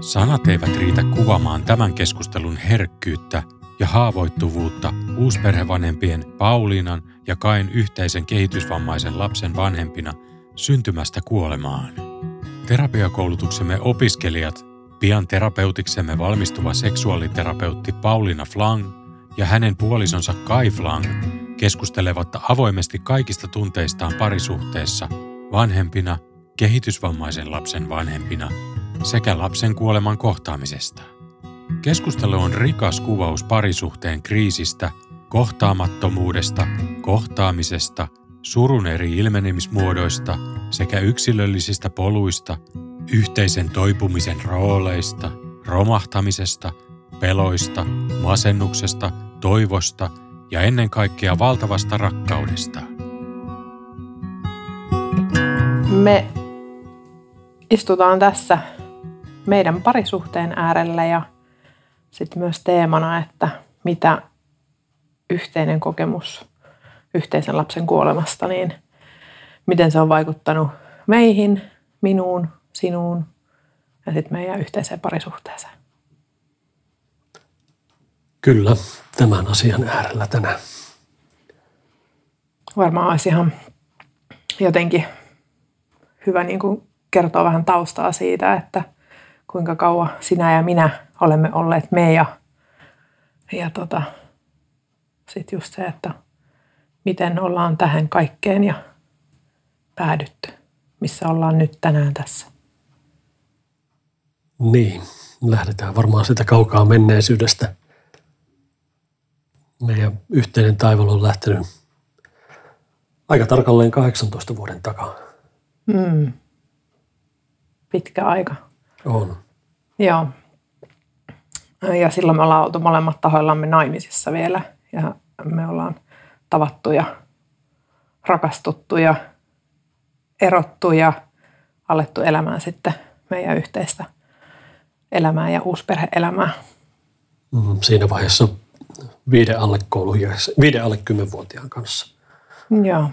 Sanat eivät riitä kuvaamaan tämän keskustelun herkkyyttä ja haavoittuvuutta uusperhevanhempien Pauliinan ja Kain yhteisen kehitysvammaisen lapsen vanhempina syntymästä kuolemaan. Terapiakoulutuksemme opiskelijat, pian terapeutiksemme valmistuva seksuaaliterapeutti Pauliina Flang ja hänen puolisonsa Kai Flang keskustelevat avoimesti kaikista tunteistaan parisuhteessa, vanhempina, kehitysvammaisen lapsen vanhempina sekä lapsen kuoleman kohtaamisesta. Keskustelu on rikas kuvaus parisuhteen kriisistä, kohtaamattomuudesta, kohtaamisesta, surun eri ilmenemismuodoista sekä yksilöllisistä poluista, yhteisen toipumisen rooleista, romahtamisesta, peloista, masennuksesta, toivosta ja ennen kaikkea valtavasta rakkaudesta. Me istutaan tässä meidän parisuhteen äärellä ja sitten myös teemana, että mitä yhteinen kokemus yhteisen lapsen kuolemasta, niin miten se on vaikuttanut meihin, minuun, sinuun ja sitten meidän yhteiseen parisuhteeseen. Kyllä, tämän asian äärellä tänään. Varmaan olisi ihan jotenkin hyvä niin kuin kertoa vähän taustaa siitä, että kuinka kauan sinä ja minä olemme olleet me ja, ja tota, sitten just se, että miten ollaan tähän kaikkeen ja päädytty, missä ollaan nyt tänään tässä. Niin, lähdetään varmaan sitä kaukaa menneisyydestä. Meidän yhteinen taival on lähtenyt aika tarkalleen 18 vuoden takaa. Mm. Pitkä aika. On. Joo. Ja silloin me ollaan oltu molemmat tahoillamme naimisissa vielä. Ja me ollaan tavattu ja rakastuttu ja erottu ja alettu elämään sitten meidän yhteistä elämää ja uusperheelämää. Mm, siinä vaiheessa viiden alle kouluikäisen, viiden alle kymmenvuotiaan kanssa. Joo.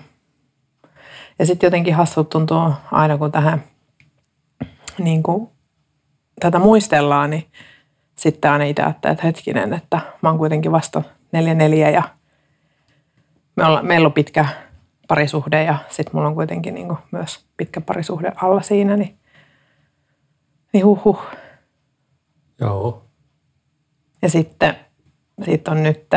Ja sitten jotenkin hassut tuntuu aina, kun tähän niin kuin, tätä muistellaan, niin sitten aina itse että hetkinen, että mä oon kuitenkin vasta neljä neljä ja me olla, meillä on pitkä parisuhde ja sitten mulla on kuitenkin niin myös pitkä parisuhde alla siinä, niin, niin huh, huh. Joo. Ja sitten siitä on nyt,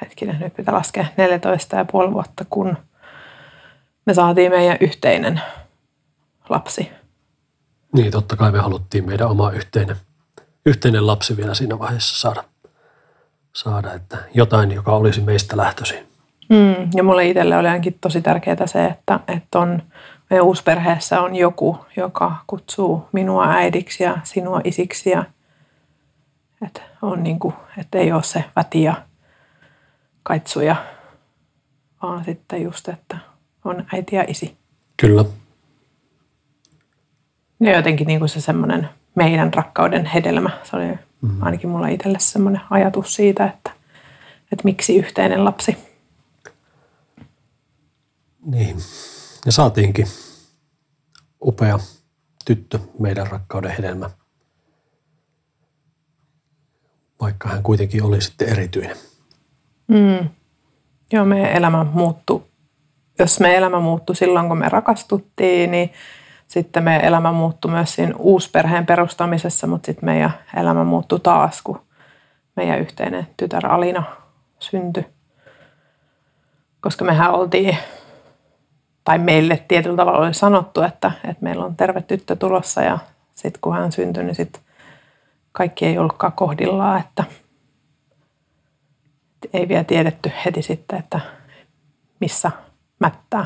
hetkinen, nyt pitää laskea 14 ja puoli vuotta, kun me saatiin meidän yhteinen lapsi. Niin, totta kai me haluttiin meidän oma yhteinen, yhteinen lapsi vielä siinä vaiheessa saada, saada että jotain, joka olisi meistä lähtöisin. Mm, ja mulle itselle oli ainakin tosi tärkeää se, että, että on, meidän uusperheessä on joku, joka kutsuu minua äidiksi ja sinua isiksi. Ja, että, on niin kuin, että ei ole se väti ja kaitsuja, vaan sitten just, että on äiti ja isi. Kyllä. Ja jotenkin niin kuin se semmoinen meidän rakkauden hedelmä. Se oli mm-hmm. ainakin mulla itselle semmoinen ajatus siitä, että, että miksi yhteinen lapsi. Niin. Ja saatiinkin upea tyttö, meidän rakkauden hedelmä. Vaikka hän kuitenkin oli sitten erityinen. Mm. Joo, meidän elämä muuttui. Jos me elämä muuttui silloin, kun me rakastuttiin, niin sitten meidän elämä muuttui myös siinä uusperheen perustamisessa, mutta sitten meidän elämä muuttui taas, kun meidän yhteinen tytär Alina syntyi. Koska mehän oltiin, tai meille tietyllä tavalla oli sanottu, että, että meillä on terve tyttö tulossa ja sitten kun hän syntyi, niin sitten kaikki ei ollutkaan kohdillaan, että ei vielä tiedetty heti sitten, että missä mättää.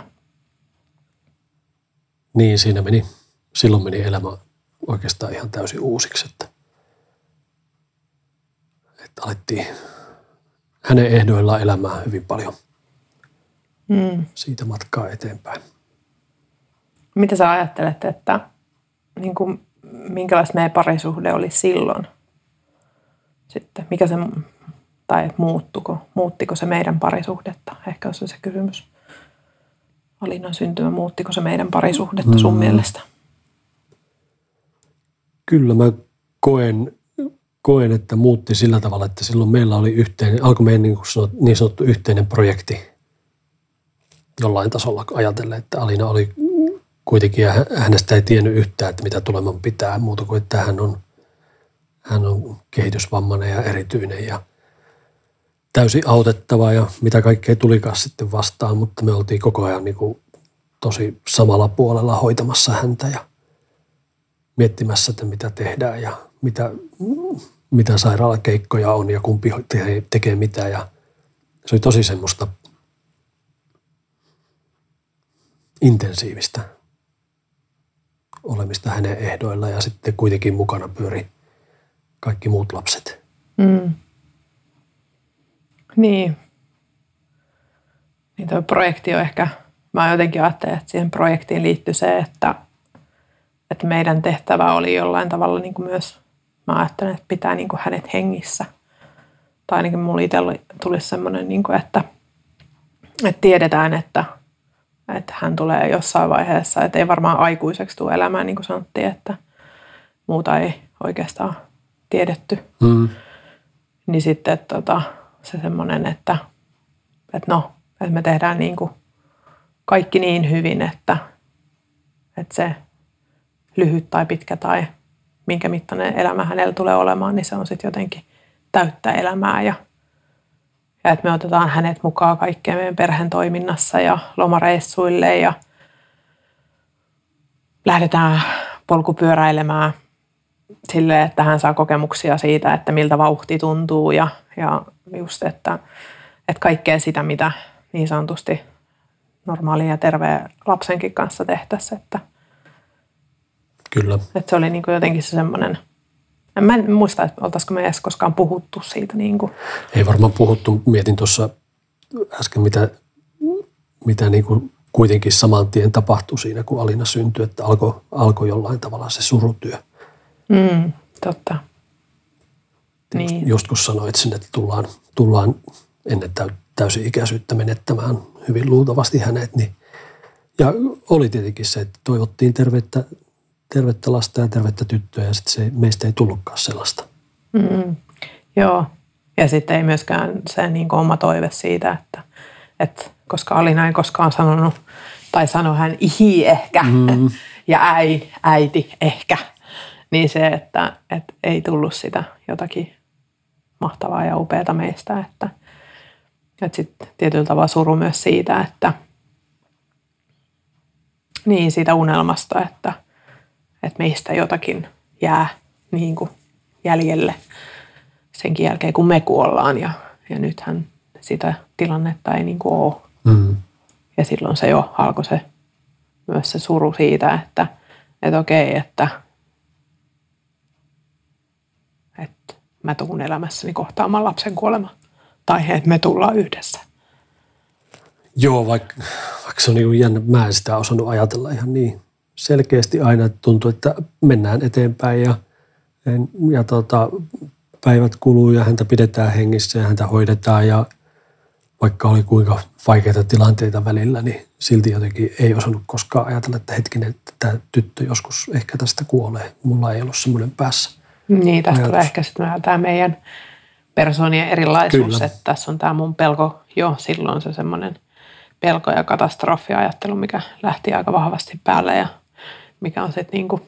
Niin, siinä meni silloin meni elämä oikeastaan ihan täysin uusiksi, että, että alettiin hänen ehdoillaan elämään hyvin paljon Mm. siitä matkaa eteenpäin. Mitä sä ajattelet, että niin kuin, minkälaista meidän parisuhde oli silloin? Sitten, mikä se, tai muuttuko, muuttiko se meidän parisuhdetta? Ehkä olisi se kysymys. Alinan syntymä, muuttiko se meidän parisuhdetta sun Mm. mielestä? Kyllä mä koen, koen, että muutti sillä tavalla, että silloin meillä oli yhteinen, alkoi meidän niin, kuin sanot, niin sanottu yhteinen projekti jollain tasolla ajatellen, että Alina oli kuitenkin, ja hä- hänestä ei tiennyt yhtään, että mitä tuleman pitää, muuta kuin että hän on, hän on kehitysvammainen ja erityinen ja täysin autettava ja mitä kaikkea tulikaan sitten vastaan, mutta me oltiin koko ajan niin kuin tosi samalla puolella hoitamassa häntä ja miettimässä, että mitä tehdään ja mitä, mitä sairaalakeikkoja on ja kumpi te- tekee mitä. Ja se oli tosi semmoista intensiivistä olemista hänen ehdoilla ja sitten kuitenkin mukana pyöri kaikki muut lapset. Mm. Niin. Niin tuo projekti on ehkä, mä jotenkin ajattelen, että siihen projektiin liittyy se, että, että meidän tehtävä oli jollain tavalla niin kuin myös, mä ajattelen, että pitää niin kuin hänet hengissä. Tai ainakin mulla itsellä tuli semmoinen, niin kuin, että, että tiedetään, että, että hän tulee jossain vaiheessa, että ei varmaan aikuiseksi tule elämään, niin kuin sanottiin, että muuta ei oikeastaan tiedetty Mm. niin sitten että tota, se semmoinen, että, että no, että me tehdään niin kuin kaikki niin hyvin, että, että se lyhyt tai pitkä tai minkä mittainen elämä hänellä tulee olemaan, niin se on sitten jotenkin täyttä elämää ja, ja että me otetaan hänet mukaan kaikkeen meidän perheen toiminnassa ja lomareissuille ja lähdetään polkupyöräilemään sille, että hän saa kokemuksia siitä, että miltä vauhti tuntuu ja, ja just, että, että kaikkea sitä, mitä niin sanotusti normaalin ja terveen lapsenkin kanssa tehtäisiin, että, Kyllä. että se oli niin kuin jotenkin se semmoinen, en mä en muista, että oltaisiko me edes koskaan puhuttu siitä niin kuin, Ei varmaan puhuttu, mietin tuossa äsken, mitä, mitä niin kuin kuitenkin saman tien tapahtui siinä, kun Alina syntyi, että alkoi, alkoi jollain tavalla se surutyö. Mm, totta. Niin, Just kun sanoit sen, että tullaan, tullaan ennen täy, täysi-ikäisyyttä menettämään hyvin luultavasti hänet, niin ja oli tietenkin se, että toivottiin tervettä, tervettä lasta ja tervettä tyttöä ja sitten se, meistä ei tullutkaan sellaista. Mm, joo. Ja sitten ei myöskään se niin oma toive siitä, että, että koska Alina ei koskaan sanonut, tai sanoi hän ihi ehkä mm. ja äi, äiti ehkä, niin se, että, että ei tullut sitä jotakin mahtavaa ja upeata meistä, että, että sitten tietyllä tavalla suru myös siitä, että niin siitä unelmasta, että, että meistä jotakin jää niin kuin jäljelle senkin jälkeen, kun me kuollaan. Ja, ja nythän sitä tilannetta ei niin kuin ole. Mm. Ja silloin se jo alkoi se, myös se suru siitä, että, että okei, että, että mä tuun elämässäni kohtaamaan lapsen kuolema. Tai että me tullaan yhdessä. Joo, vaikka, vaikka se on niin jännä, mä en sitä osannut ajatella ihan niin selkeästi aina, että tuntuu, että mennään eteenpäin ja, ja tota, päivät kuluu ja häntä pidetään hengissä ja häntä hoidetaan ja vaikka oli kuinka vaikeita tilanteita välillä, niin silti jotenkin ei osannut koskaan ajatella, että hetkinen, että tämä tyttö joskus ehkä tästä kuolee. Mulla ei ollut semmoinen päässä. Niin, tästä tulee ehkä sitten tämä meidän persoonien erilaisuus, Kyllä. että tässä on tämä mun pelko, jo silloin se semmoinen pelko ja katastrofiajattelu, mikä lähti aika vahvasti päälle ja mikä on sitten niinku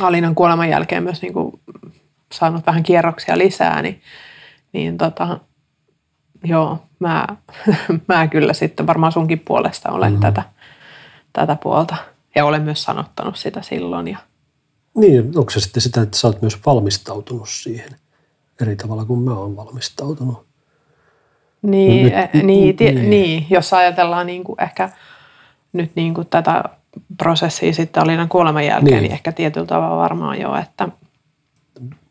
Alinan kuoleman jälkeen myös niinku saanut vähän kierroksia lisää, niin, niin tota, joo, mä, mä kyllä sitten varmaan sunkin puolesta olen mm. tätä, tätä puolta. Ja olen myös sanottanut sitä silloin. Ja, Niin, onko se sitten sitä, että sä oot myös valmistautunut siihen eri tavalla kuin mä oon valmistautunut? Niin, Nyt- eh, niin, niin. niin, jos ajatellaan niin kuin ehkä nyt niin kuin tätä prosessiin sitten Alinan kuoleman jälkeen, niin. Niin. ehkä tietyllä tavalla varmaan jo, että,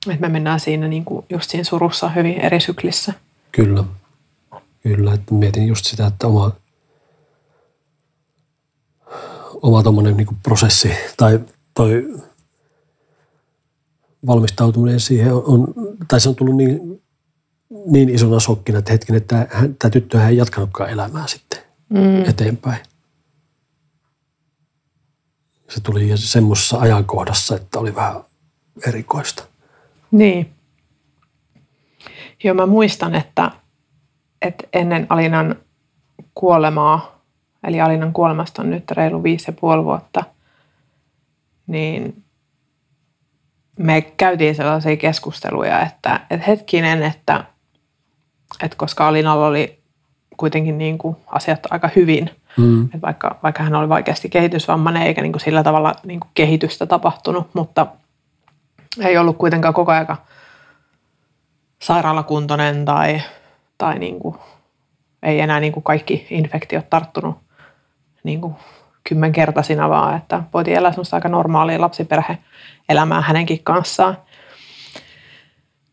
että me mennään siinä niin kuin just siinä surussa hyvin eri syklissä. Kyllä. Kyllä, että mietin just sitä, että oma, oma tommonen niin prosessi tai toi valmistautuminen siihen on, tai se on tullut niin, niin isona shokkina, että hetken, että hän, tämä tyttö ei jatkanutkaan elämää sitten Mm. eteenpäin. Se tuli semmoisessa ajankohdassa, että oli vähän erikoista. Niin. Joo, mä muistan, että, että ennen Alinan kuolemaa, eli Alinan kuolemasta on nyt reilu viisi ja puoli vuotta, niin me käytiin sellaisia keskusteluja, että, että hetkinen, että, että koska Alinalla oli kuitenkin niin kuin asiat aika hyvin, Mm. että vaikka, vaikka hän oli vaikeasti kehitysvammainen eikä niin kuin sillä tavalla niin kuin kehitystä tapahtunut, mutta ei ollut kuitenkaan koko ajan sairaalakuntoinen tai, tai niin kuin, ei enää niin kuin kaikki infektiot tarttunut niin kuin kymmenkertaisina, vaan että voitiin elää semmoista aika normaalia lapsiperhe-elämää hänenkin kanssaan.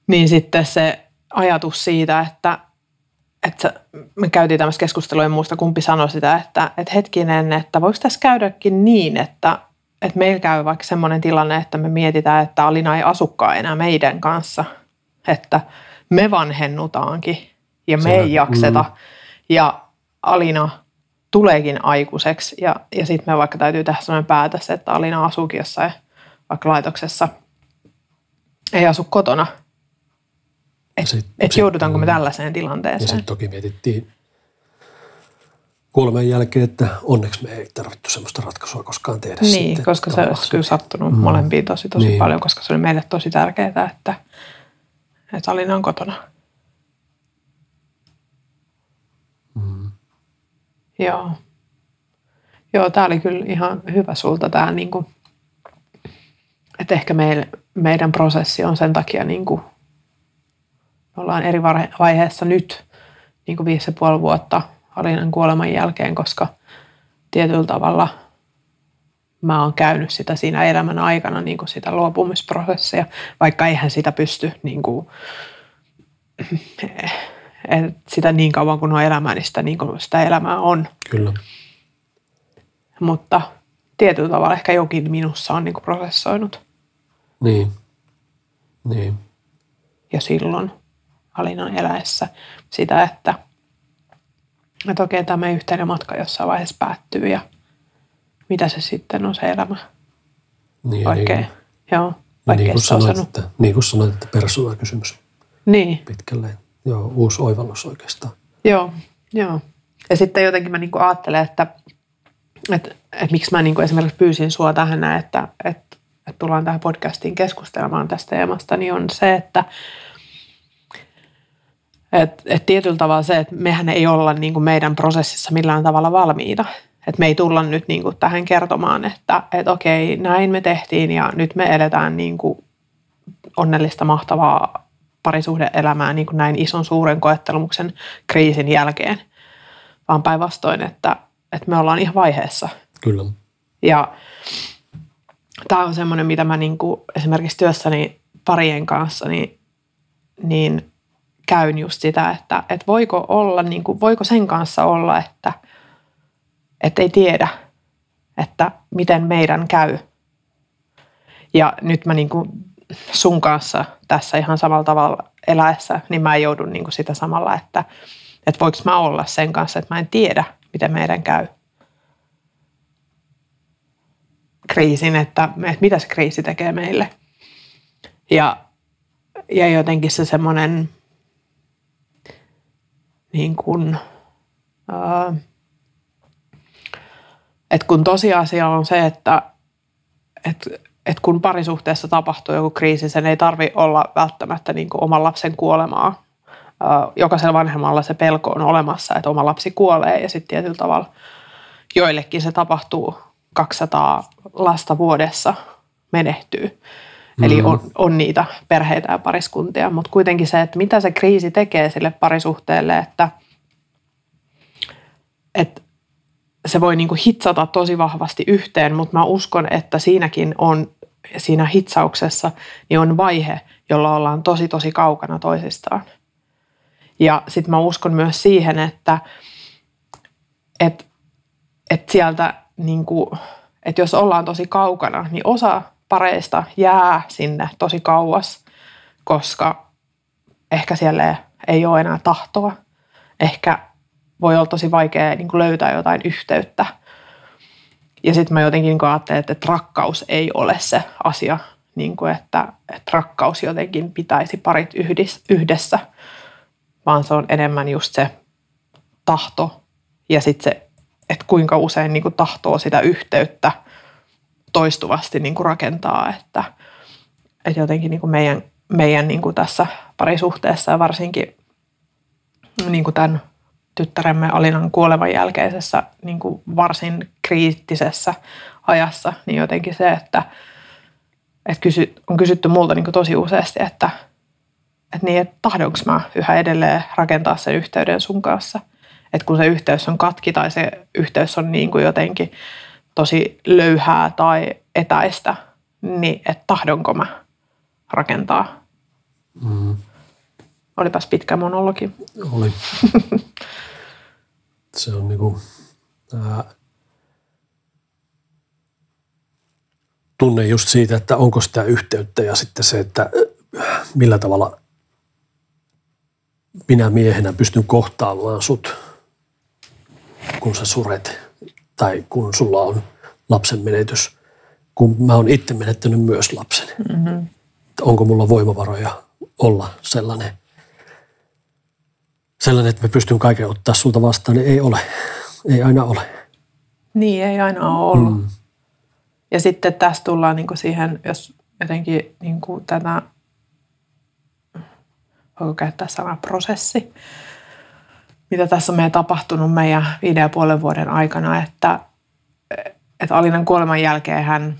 Niin sitten se ajatus siitä, että, että me käytiin tämmöistä keskustelua, en muista kumpi sanoi sitä, että, että hetkinen, että voiko tässä käydäkin niin, että, että meillä käy vaikka semmoinen tilanne, että me mietitään, että Alina ei asukkaan enää meidän kanssa, että me vanhennutaankin ja me Se- ei jakseta mm. ja Alina tuleekin aikuiseksi ja, ja sitten me vaikka täytyy tehdä sellainen päätös, että Alina asuukin jossain vaikka laitoksessa, ei asu kotona. Että sit- et sit- joudutaanko me mm. tällaiseen Ja tilanteeseen? sitten toki mietittiin kuoleman jälkeen, että onneksi me ei tarvittu sellaista ratkaisua koskaan tehdä Niin, sitten. koska se olisi kyllä sattunut Mm. molempiin tosi tosi Niin. paljon, koska se oli meille tosi tärkeää, että, että Alina on kotona. Mm. Joo. Joo, tämä oli kyllä ihan hyvä sulta tämä, niin kuin, että ehkä meil, meidän prosessi on sen takia, niin kuin, me ollaan eri vaiheessa nyt, niin kuin viisi ja puoli vuotta Alinan kuoleman jälkeen, koska tietyllä tavalla mä oon käynyt sitä siinä elämän aikana, niin kuin sitä luopumisprosessia, vaikka eihän sitä pysty niin kuin, et sitä niin kauan kuin on elämää, niin sitä, niin kuin sitä elämää on. Kyllä. Mutta tietyllä tavalla ehkä jokin minussa on niin kuin prosessoinut Niin. Niin. jo silloin Alinan eläessä sitä, että, että okei, tämä meidän yhteinen matka jossain vaiheessa päättyy ja mitä se sitten on se elämä. Niin, Vaikea, niin, joo, niin, kuin sanoit, että, niin kuin sanoit, että persoonakysymys Niin, pitkälle. Joo, uusi oivallus oikeastaan. Joo, joo. Ja sitten jotenkin mä niinku ajattelen, että, että, että miksi mä niinku esimerkiksi pyysin sua tähän, että, että, että tullaan tähän podcastiin keskustelemaan tästä teemasta, niin on se, että että, että tietyllä tavalla se, että mehän ei olla niinku meidän prosessissa millään tavalla valmiita. Että me ei tulla nyt niinku tähän kertomaan, että, että okei, näin me tehtiin ja nyt me eletään niinku onnellista, mahtavaa parisuhdeelämää niin kuin näin ison suuren koettelumuksen kriisin jälkeen, vaan päinvastoin, että, että me ollaan ihan vaiheessa. Kyllä. Ja tämä on semmoinen, mitä mä niin kuin esimerkiksi työssäni parien kanssa, niin, niin käyn just sitä, että, että voiko olla, niin kuin, voiko sen kanssa olla, että, että ei tiedä, että miten meidän käy. Ja nyt mä niin kuin sun kanssa tässä ihan samalla tavalla eläessä, niin mä joudun niin kuin sitä samalla, että, että voiko mä olla sen kanssa, että mä en tiedä, miten meidän käy kriisin, että, että mitä se kriisi tekee meille. Ja, ja jotenkin se semmoinen niin kuin, ää, että kun tosiasia on se, että, että, että kun parisuhteessa tapahtuu joku kriisi, sen ei tarvi olla välttämättä niin kuin oman lapsen kuolemaa. Jokaisella vanhemmalla se pelko on olemassa, että oma lapsi kuolee ja sitten tietyllä tavalla joillekin se tapahtuu 200 lasta vuodessa menehtyy. Eli on, on niitä perheitä ja pariskuntia, mutta kuitenkin se, että mitä se kriisi tekee sille parisuhteelle, että, että se voi niin kuin hitsata tosi vahvasti yhteen, mutta mä uskon, että siinäkin on, siinä hitsauksessa, niin on vaihe, jolla ollaan tosi tosi kaukana toisistaan. Ja sitten mä uskon myös siihen, että, että, että sieltä, niin kuin, että jos ollaan tosi kaukana, niin osa pareista jää sinne tosi kauas, koska ehkä siellä ei ole enää tahtoa. Ehkä voi olla tosi vaikea niin kuin löytää jotain yhteyttä. Ja sitten mä jotenkin niin ajattelen, että, että rakkaus ei ole se asia, niin kuin että, että rakkaus jotenkin pitäisi parit yhdessä, vaan se on enemmän just se tahto ja sitten se, että kuinka usein niin kuin tahtoo sitä yhteyttä toistuvasti niin kuin rakentaa, että, että jotenkin niin kuin meidän, meidän niin kuin tässä parisuhteessa ja varsinkin niin kuin tämän tyttäremme Alinan kuolevan jälkeisessä niin kuin varsin kriittisessä ajassa, niin jotenkin se, että, että kysy, on kysytty multa niin kuin tosi useasti, että, että, niin, että tahdonko mä yhä edelleen rakentaa sen yhteyden sun kanssa. Että kun se yhteys on katki tai se yhteys on niin kuin jotenkin tosi löyhää tai etäistä, niin että tahdonko mä rakentaa. Mm. Olipas pitkä monologi. Oli. se on niinku, ää, tunne just siitä, että onko sitä yhteyttä ja sitten se, että millä tavalla minä miehenä pystyn kohtaamaan sut, kun sä suret tai kun sulla on lapsen menetys, kun mä oon itse menettänyt myös lapsen. Mm-hmm. Onko mulla voimavaroja olla sellainen – sellainen, että me pystyn kaiken ottaa sulta vastaan, niin ei ole. Ei aina ole. Niin, ei aina ole ollut. Mm. Ja sitten tässä tullaan niin siihen, jos jotenkin niin kuin tätä, voiko käyttää sanaa prosessi, mitä tässä on meidän tapahtunut meidän viiden ja puolen vuoden aikana, että, että Alinan kuoleman jälkeen hän,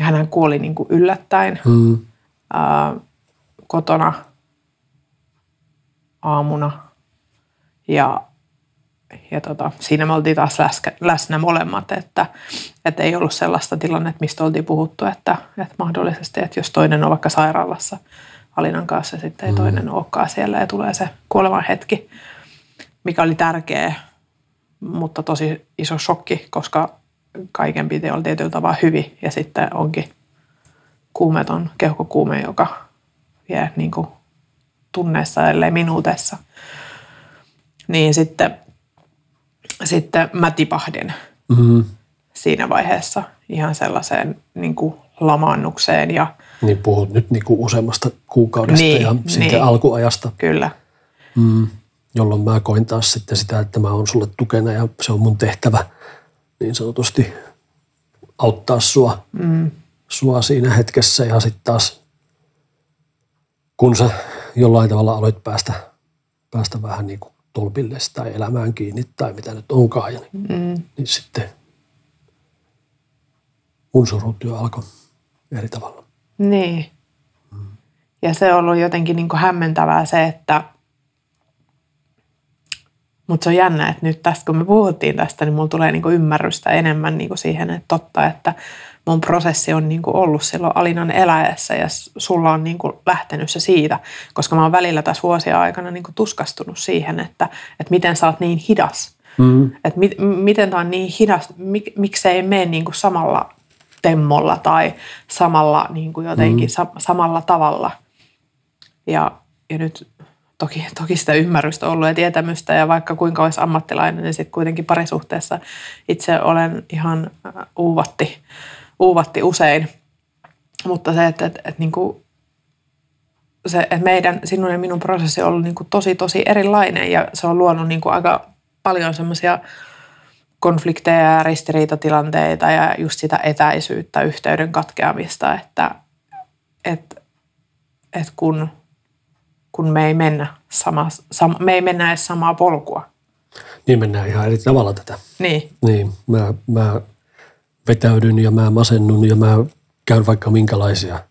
hän kuoli niin kuin yllättäen mm. ää, kotona – aamuna. Ja, ja tota, siinä me oltiin taas läskä, läsnä molemmat, että, että ei ollut sellaista tilannetta, mistä oltiin puhuttu, että, että mahdollisesti, että jos toinen on vaikka sairaalassa Alinan kanssa, sitten ei mm. toinen olekaan siellä ja tulee se kuolevan hetki, mikä oli tärkeä, mutta tosi iso shokki, koska kaiken piti olla tietyllä tavalla hyvin ja sitten onkin kuumeton keuhkokuume, joka vie niin kuin tunneissa, ellei minuutessa. Niin sitten, sitten mä tipahdin mm-hmm. siinä vaiheessa ihan sellaiseen niin kuin lamaannukseen. Ja, niin puhut nyt niin kuin useammasta kuukaudesta niin, ja sitten niin, alkuajasta. Kyllä. Mm, jolloin mä koin taas sitten sitä, että mä oon sulle tukena ja se on mun tehtävä niin sanotusti auttaa sua, mm. sua siinä hetkessä ja sitten taas kun sä jollain tavalla aloit päästä, päästä vähän niin kuin tolpille tai elämään kiinni tai mitä nyt onkaan. Ja niin, mm. niin sitten mun surutyö alkoi eri tavalla. Niin. Mm. Ja se on ollut jotenkin niin kuin hämmentävää se, että mutta se on jännä, että nyt tästä kun me puhuttiin tästä, niin mulla tulee niin kuin ymmärrystä enemmän niin kuin siihen, että totta, että mun prosessi on niin kuin ollut silloin Alinan eläessä ja sulla on niin kuin lähtenyt se siitä, koska mä oon välillä tässä vuosia aikana niin kuin tuskastunut siihen, että, että miten sä oot niin hidas. Mm. Että mi, miten tämä on niin hidas, mik, miksei mene niin kuin samalla temmolla tai samalla niin kuin jotenkin mm. sa, samalla tavalla. Ja, ja nyt toki, toki sitä ymmärrystä ollut ja tietämystä ja vaikka kuinka olisi ammattilainen, niin sitten kuitenkin parisuhteessa itse olen ihan uuvatti uuvatti usein. Mutta se, että, että, että, niin kuin se, että meidän, sinun ja minun prosessi on ollut niin kuin tosi, tosi erilainen ja se on luonut niin kuin aika paljon semmoisia konflikteja ja ristiriitatilanteita ja just sitä etäisyyttä, yhteyden katkeamista, että, että, että kun, kun me ei mennä sama, sama, me ei mennä edes samaa polkua. Niin mennään ihan eri tavalla tätä. Niin. Niin, mä, mä vetäydyn ja mä masennun ja mä käyn vaikka minkälaisia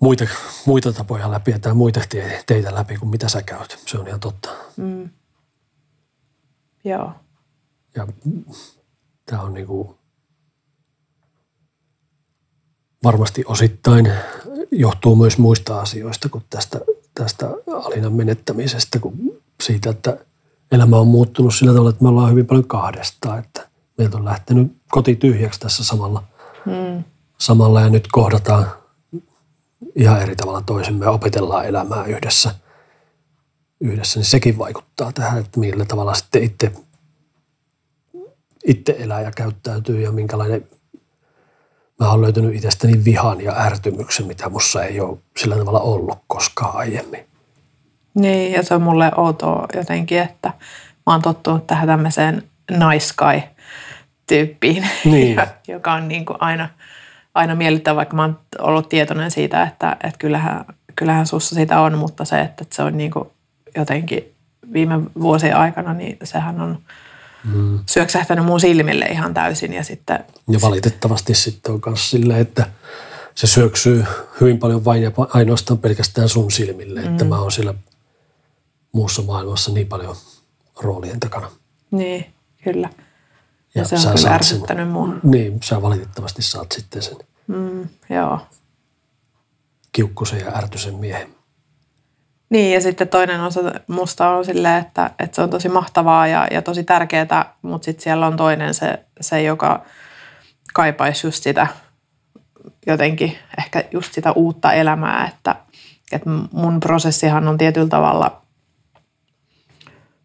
muita, muita tapoja läpi tai muita teitä läpi kuin mitä sä käyt. Se on ihan totta. Mm. Joo. Ja tämä on niinku varmasti osittain johtuu myös muista asioista kuin tästä, tästä Alinan menettämisestä, kuin siitä, että elämä on muuttunut sillä tavalla, että me ollaan hyvin paljon kahdestaan, että meiltä on lähtenyt koti tyhjäksi tässä samalla, Mm. samalla ja nyt kohdataan ihan eri tavalla toisemme ja opetellaan elämää yhdessä, yhdessä, niin sekin vaikuttaa tähän, että millä tavalla sitten itse, itse elää ja käyttäytyy ja minkälainen mä oon löytänyt itsestäni vihan ja ärtymyksen, mitä mussa ei ole sillä tavalla ollut koskaan aiemmin. Niin, ja se on mulle outoa jotenkin, että mä oon tottunut tähän tämmöiseen nice guy-tyyppiin, Niin. joka on niin kuin aina, aina miellyttävä, vaikka mä oon ollut tietoinen siitä, että, että kyllähän, kyllähän sussa sitä on, mutta se, että se on niin kuin jotenkin viime vuosien aikana, niin sehän on Mm. syöksähtänyt mun silmille ihan täysin ja sitten Ja valitettavasti sitten on myös silleen, että se syöksyy hyvin paljon vain ja ainoastaan pelkästään sun silmille, että mä oon siellä muussa maailmassa niin paljon roolien takana. niin, kyllä. Ja, ja se on kyllä saat sen- ärsyttänyt mua. Niin, sä valitettavasti saat sitten sen Mm, joo. kiukkusen ja ärtysen miehen. Niin, ja sitten toinen osa musta on silleen, että, että se on tosi mahtavaa ja, ja tosi tärkeää, mutta sitten siellä on toinen se, se, joka kaipaisi just sitä jotenkin, ehkä just sitä uutta elämää, että, että mun prosessihan on tietyllä tavalla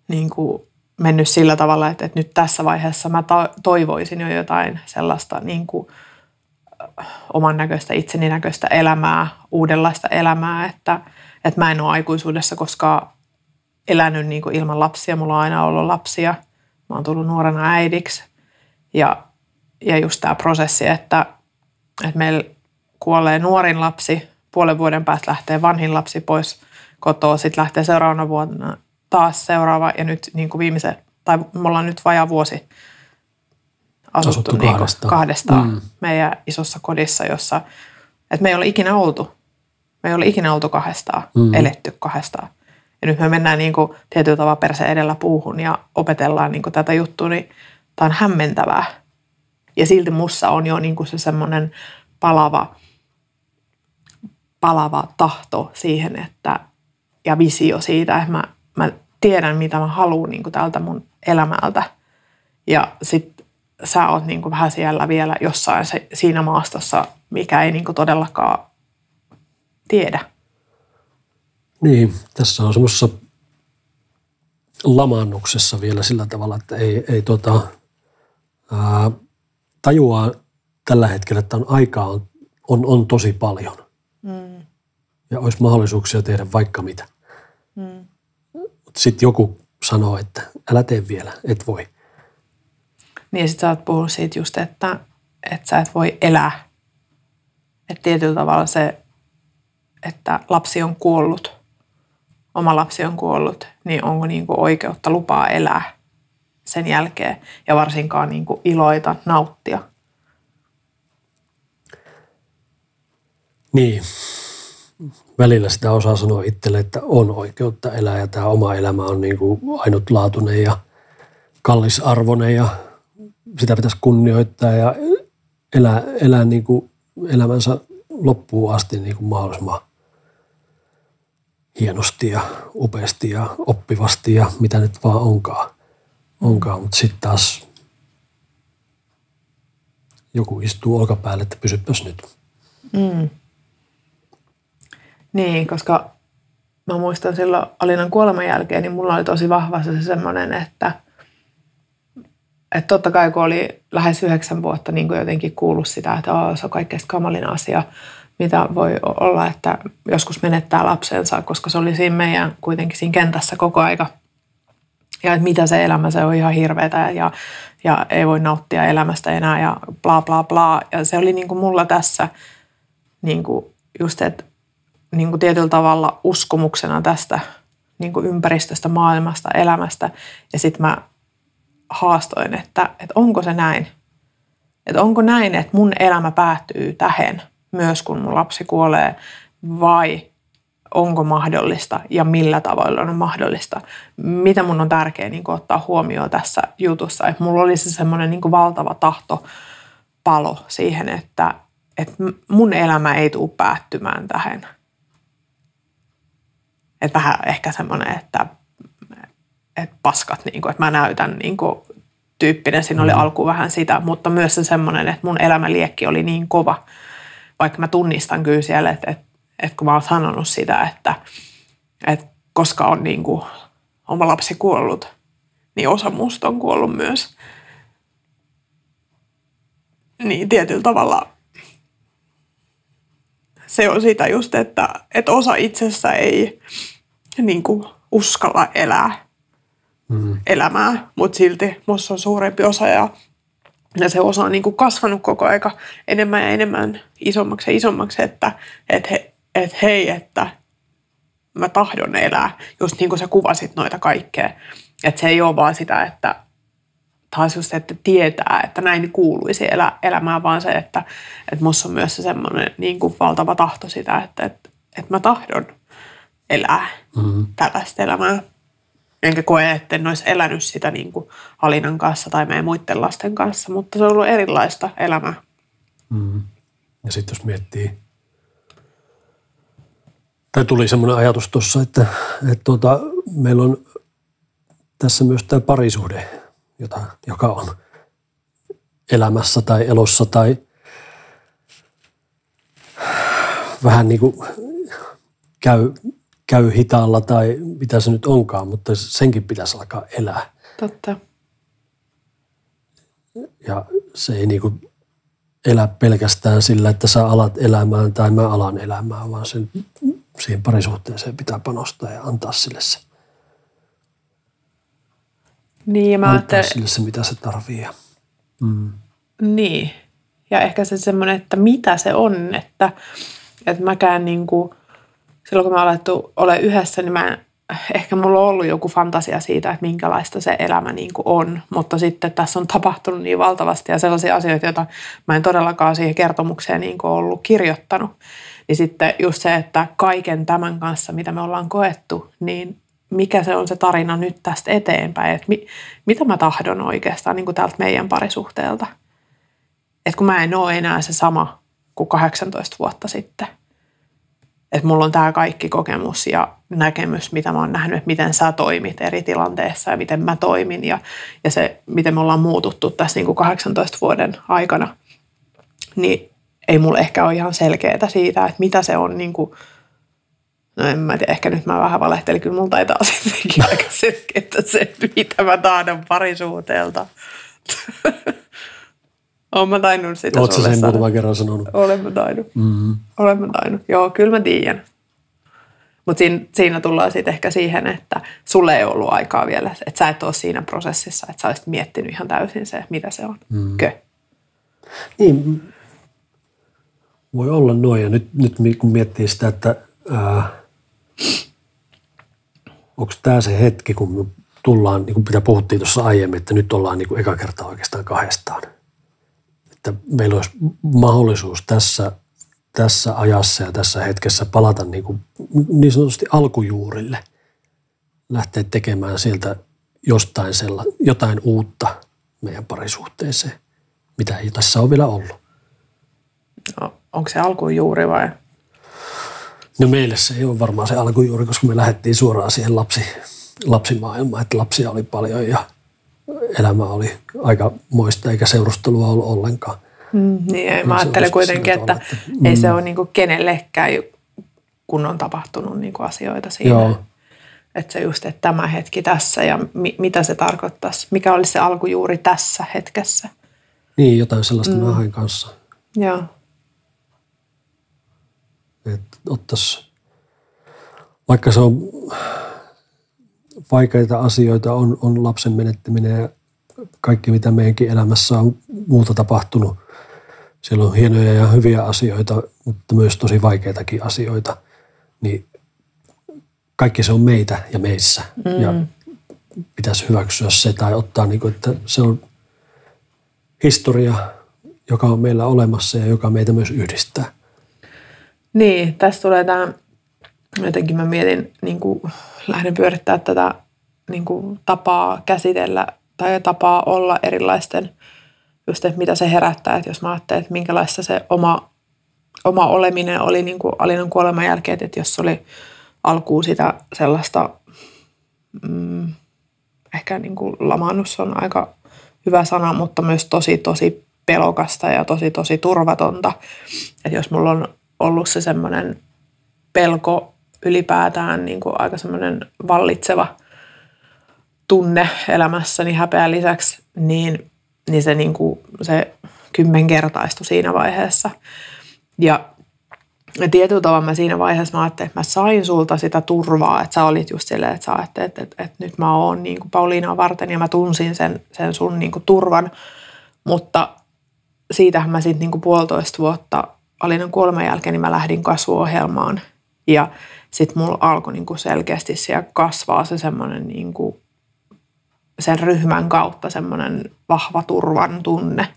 niin kuin mennyt sillä tavalla, että, että nyt tässä vaiheessa mä to- toivoisin jo jotain sellaista niin kuin oman näköistä, itseni näköistä elämää, uudenlaista elämää, että, että mä en ole aikuisuudessa koskaan elänyt niin kuin ilman lapsia. Mulla on aina ollut lapsia. Mä oon tullut nuorena äidiksi. Ja, ja just tämä prosessi, että, että meillä kuolee nuorin lapsi, puolen vuoden päästä lähtee vanhin lapsi pois kotoa, sitten lähtee seuraavana vuonna taas seuraava ja nyt niin kuin viimeisen, tai me ollaan nyt vajaa vuosi asuttu, Asuttu niin kahdestaan. kahdestaan Mm. meidän isossa kodissa, jossa, että me ei ole ikinä oltu. Me ei ole ikinä oltu kahdestaan, mm. eletty kahdestaan. Ja nyt me mennään niin kuin tietyllä tavalla perse edellä puuhun ja opetellaan niin kuin tätä juttua, niin tämä on hämmentävää. Ja silti mussa on jo niin kuin se semmoinen palava, palava tahto siihen, että, ja visio siitä, että mä, mä tiedän, mitä mä haluan niin kuin tältä mun elämältä. Ja sitten sä oot niin kuin vähän siellä vielä jossain se, siinä maastossa, mikä ei niin kuin todellakaan tiedä. Niin, tässä on semmoisessa lamaannuksessa vielä sillä tavalla, että ei, ei tota, ää, tajuaa tällä hetkellä, että on aikaa on, on, on tosi paljon. Mm. Ja olisi mahdollisuuksia tehdä vaikka mitä. Mm. Sitten joku sanoo, että älä tee vielä, et voi. Niin ja sit sä oot puhunut siitä just, että, että sä et voi elää. Että tietyllä tavalla se, että lapsi on kuollut, oma lapsi on kuollut, niin onko niinku oikeutta lupaa elää sen jälkeen ja varsinkaan niinku iloita, nauttia. Niin. Välillä sitä osaa sanoa itselle, että on oikeutta elää ja tämä oma elämä on niin kuin ainutlaatuinen ja kallisarvoinen ja sitä pitäisi kunnioittaa ja elää, elää niin kuin elämänsä loppuun asti niin kuin mahdollisimman hienosti ja upeasti ja oppivasti ja mitä nyt vaan onkaan. onkaan. Mutta sitten taas joku istuu olkapäälle, että pysypäs nyt. Mm. Niin, koska mä muistan silloin Alinan kuoleman jälkeen, niin mulla oli tosi vahva se semmoinen, että, että totta kai kun oli lähes yhdeksän vuotta niin kuin jotenkin kuullut sitä, että oh, se on kaikkein kamalin asia, mitä voi olla, että joskus menettää lapsensa, koska se oli siinä meidän kuitenkin siinä kentässä koko aika. Ja että mitä se elämä, se on ihan hirveetä ja, ja ei voi nauttia elämästä enää ja bla bla bla. Ja se oli niin kuin mulla tässä niin kuin just, että niin kuin tietyllä tavalla uskomuksena tästä niin kuin ympäristöstä, maailmasta, elämästä. Ja sitten mä haastoin, että, että onko se näin? Että onko näin, että mun elämä päättyy tähän myös kun mun lapsi kuolee vai onko mahdollista ja millä tavoilla on mahdollista. Mitä mun on tärkeää niin ottaa huomioon tässä jutussa. Että mulla oli se semmoinen niin valtava tahto palo siihen, että, että mun elämä ei tule päättymään tähän. Että vähän ehkä semmoinen, että, että paskat, niin kuin, että mä näytän niin kuin, tyyppinen. Siinä oli mm. alku vähän sitä, mutta myös se semmoinen, että mun elämäliekki oli niin kova, vaikka mä tunnistan kyllä siellä, että, että, että kun mä oon sanonut sitä, että, että koska on niin kuin oma lapsi kuollut, niin osa musta on kuollut myös. Niin tietyllä tavalla se on sitä just, että, että osa itsessä ei niin kuin uskalla elää mm. elämää, mutta silti musta on suurempi osa ja, ja se osa on niin kuin kasvanut koko aika enemmän ja enemmän isommaksi ja isommaksi, että et he, et hei, että mä tahdon elää, just niin kuin sä kuvasit noita kaikkea. Että se ei ole vaan sitä, että taas just, että tietää, että näin kuuluisi elä, elämään, vaan se, että, että musta on myös se semmoinen niin kuin valtava tahto sitä, että, että, että mä tahdon elää mm-hmm. tällaista elämää. Enkä koe, että en olisi elänyt sitä niin kuin Alinan kanssa tai meidän muiden lasten kanssa, mutta se on ollut erilaista elämää. Mm. Ja sitten jos miettii, tai tuli semmoinen ajatus tuossa, että, että tuota, meillä on tässä myös tämä parisuhde, jota, joka on elämässä tai elossa tai vähän niin kuin käy käy hitaalla tai mitä se nyt onkaan, mutta senkin pitäisi alkaa elää. Totta. Ja se ei niinku elä pelkästään sillä, että sä alat elämään tai mä alan elämään, vaan sen, siihen parisuhteeseen pitää panostaa ja antaa sille se. Niin, ja mä ajattelen... sille se, mitä se tarvii. Mm. Niin. Ja ehkä se semmoinen, että mitä se on, että, että mäkään niin kuin – silloin kun me alettu ole yhdessä, niin mä, ehkä mulla on ollut joku fantasia siitä, että minkälaista se elämä niin kuin on. Mutta sitten tässä on tapahtunut niin valtavasti ja sellaisia asioita, joita mä en todellakaan siihen kertomukseen niin kuin ollut kirjoittanut. Niin sitten just se, että kaiken tämän kanssa, mitä me ollaan koettu, niin mikä se on se tarina nyt tästä eteenpäin, että mi, mitä mä tahdon oikeastaan niin kuin täältä meidän parisuhteelta. Että kun mä en ole enää se sama kuin 18 vuotta sitten – että mulla on tämä kaikki kokemus ja näkemys, mitä mä oon nähnyt, että miten sä toimit eri tilanteessa ja miten mä toimin ja, ja se, miten me ollaan muututtu tässä niin kuin 18 vuoden aikana, niin ei mulla ehkä ole ihan selkeää siitä, että mitä se on niin kuin, no en mä tiedä, ehkä nyt mä vähän valehtelin, kyllä mulla taitaa sittenkin aika selkeää se, mitä mä tahdon parisuuteelta. Olen mä tainnut sitä Oletko sen muutaman kerran sanonut? Olen mä tainnut. Mm-hmm. Olen mä tainnut. Joo, kyllä mä tiedän. Mutta siinä, siinä tullaan sitten ehkä siihen, että sulle ei ollut aikaa vielä, että sä et ole siinä prosessissa, että sä olisit miettinyt ihan täysin se, mitä se on. Mm. Kö? Niin, voi olla noin. Ja nyt, nyt kun miettii sitä, että onko tämä se hetki, kun me tullaan, niin kuin mitä puhuttiin tuossa aiemmin, että nyt ollaan niin kuin eka kertaa oikeastaan kahdestaan että meillä olisi mahdollisuus tässä, tässä ajassa ja tässä hetkessä palata niin, kuin, niin sanotusti alkujuurille, lähteä tekemään sieltä jostain sella, jotain uutta meidän parisuhteeseen, mitä ei tässä ole vielä ollut. No, onko se alkujuuri vai? No meille se ei ole varmaan se alkujuuri, koska me lähdettiin suoraan siihen lapsi, lapsimaailmaan, että lapsia oli paljon ja elämä oli aika moista eikä seurustelua ollut ollenkaan. Mm, niin, niin mä ajattelen kuitenkin, että, että mm. ei se ole niin kenellekään, kun on tapahtunut niin asioita siinä. Joo. Että se just, että tämä hetki tässä ja mi, mitä se tarkoittaisi, mikä olisi se alku juuri tässä hetkessä. Niin, jotain sellaista mm. mä kanssa. Joo. Että ottaisi, vaikka se on vaikeita asioita on, on lapsen menettäminen ja kaikki, mitä meidänkin elämässä on muuta tapahtunut. Siellä on hienoja ja hyviä asioita, mutta myös tosi vaikeitakin asioita. Niin kaikki se on meitä ja meissä. Mm. Ja pitäisi hyväksyä se tai ottaa, niin kuin, että se on historia, joka on meillä olemassa ja joka meitä myös yhdistää. Niin, tässä tulee tämä jotenkin mä mietin, niin kuin lähden pyörittää tätä niin kuin tapaa käsitellä tai tapaa olla erilaisten, just että mitä se herättää, että jos mä ajattelen, että minkälaista se oma, oma oleminen oli niin kuin Alinan kuoleman jälkeen, että jos oli alkuun sitä sellaista, mm, ehkä niin kuin lamannus on aika hyvä sana, mutta myös tosi tosi pelokasta ja tosi tosi turvatonta. Että jos mulla on ollut se semmoinen pelko ylipäätään niin kuin aika semmoinen vallitseva tunne elämässäni häpeän lisäksi, niin, niin se, niin kuin, se kymmenkertaistui siinä vaiheessa. Ja tietyllä tavalla mä siinä vaiheessa mä ajattelin, että mä sain sulta sitä turvaa, että sä olit just silleen, että sä ajattelet, että, että, että nyt mä oon niin kuin Pauliinaa varten ja mä tunsin sen, sen sun niin kuin turvan. Mutta siitähän mä sitten niin puolitoista vuotta Alinan kuoleman jälkeen, niin mä lähdin kasvuohjelmaan. Ja sitten mulla alkoi niin kuin selkeästi siellä kasvaa se semmoinen niin kuin sen ryhmän kautta semmoinen vahva turvan tunne,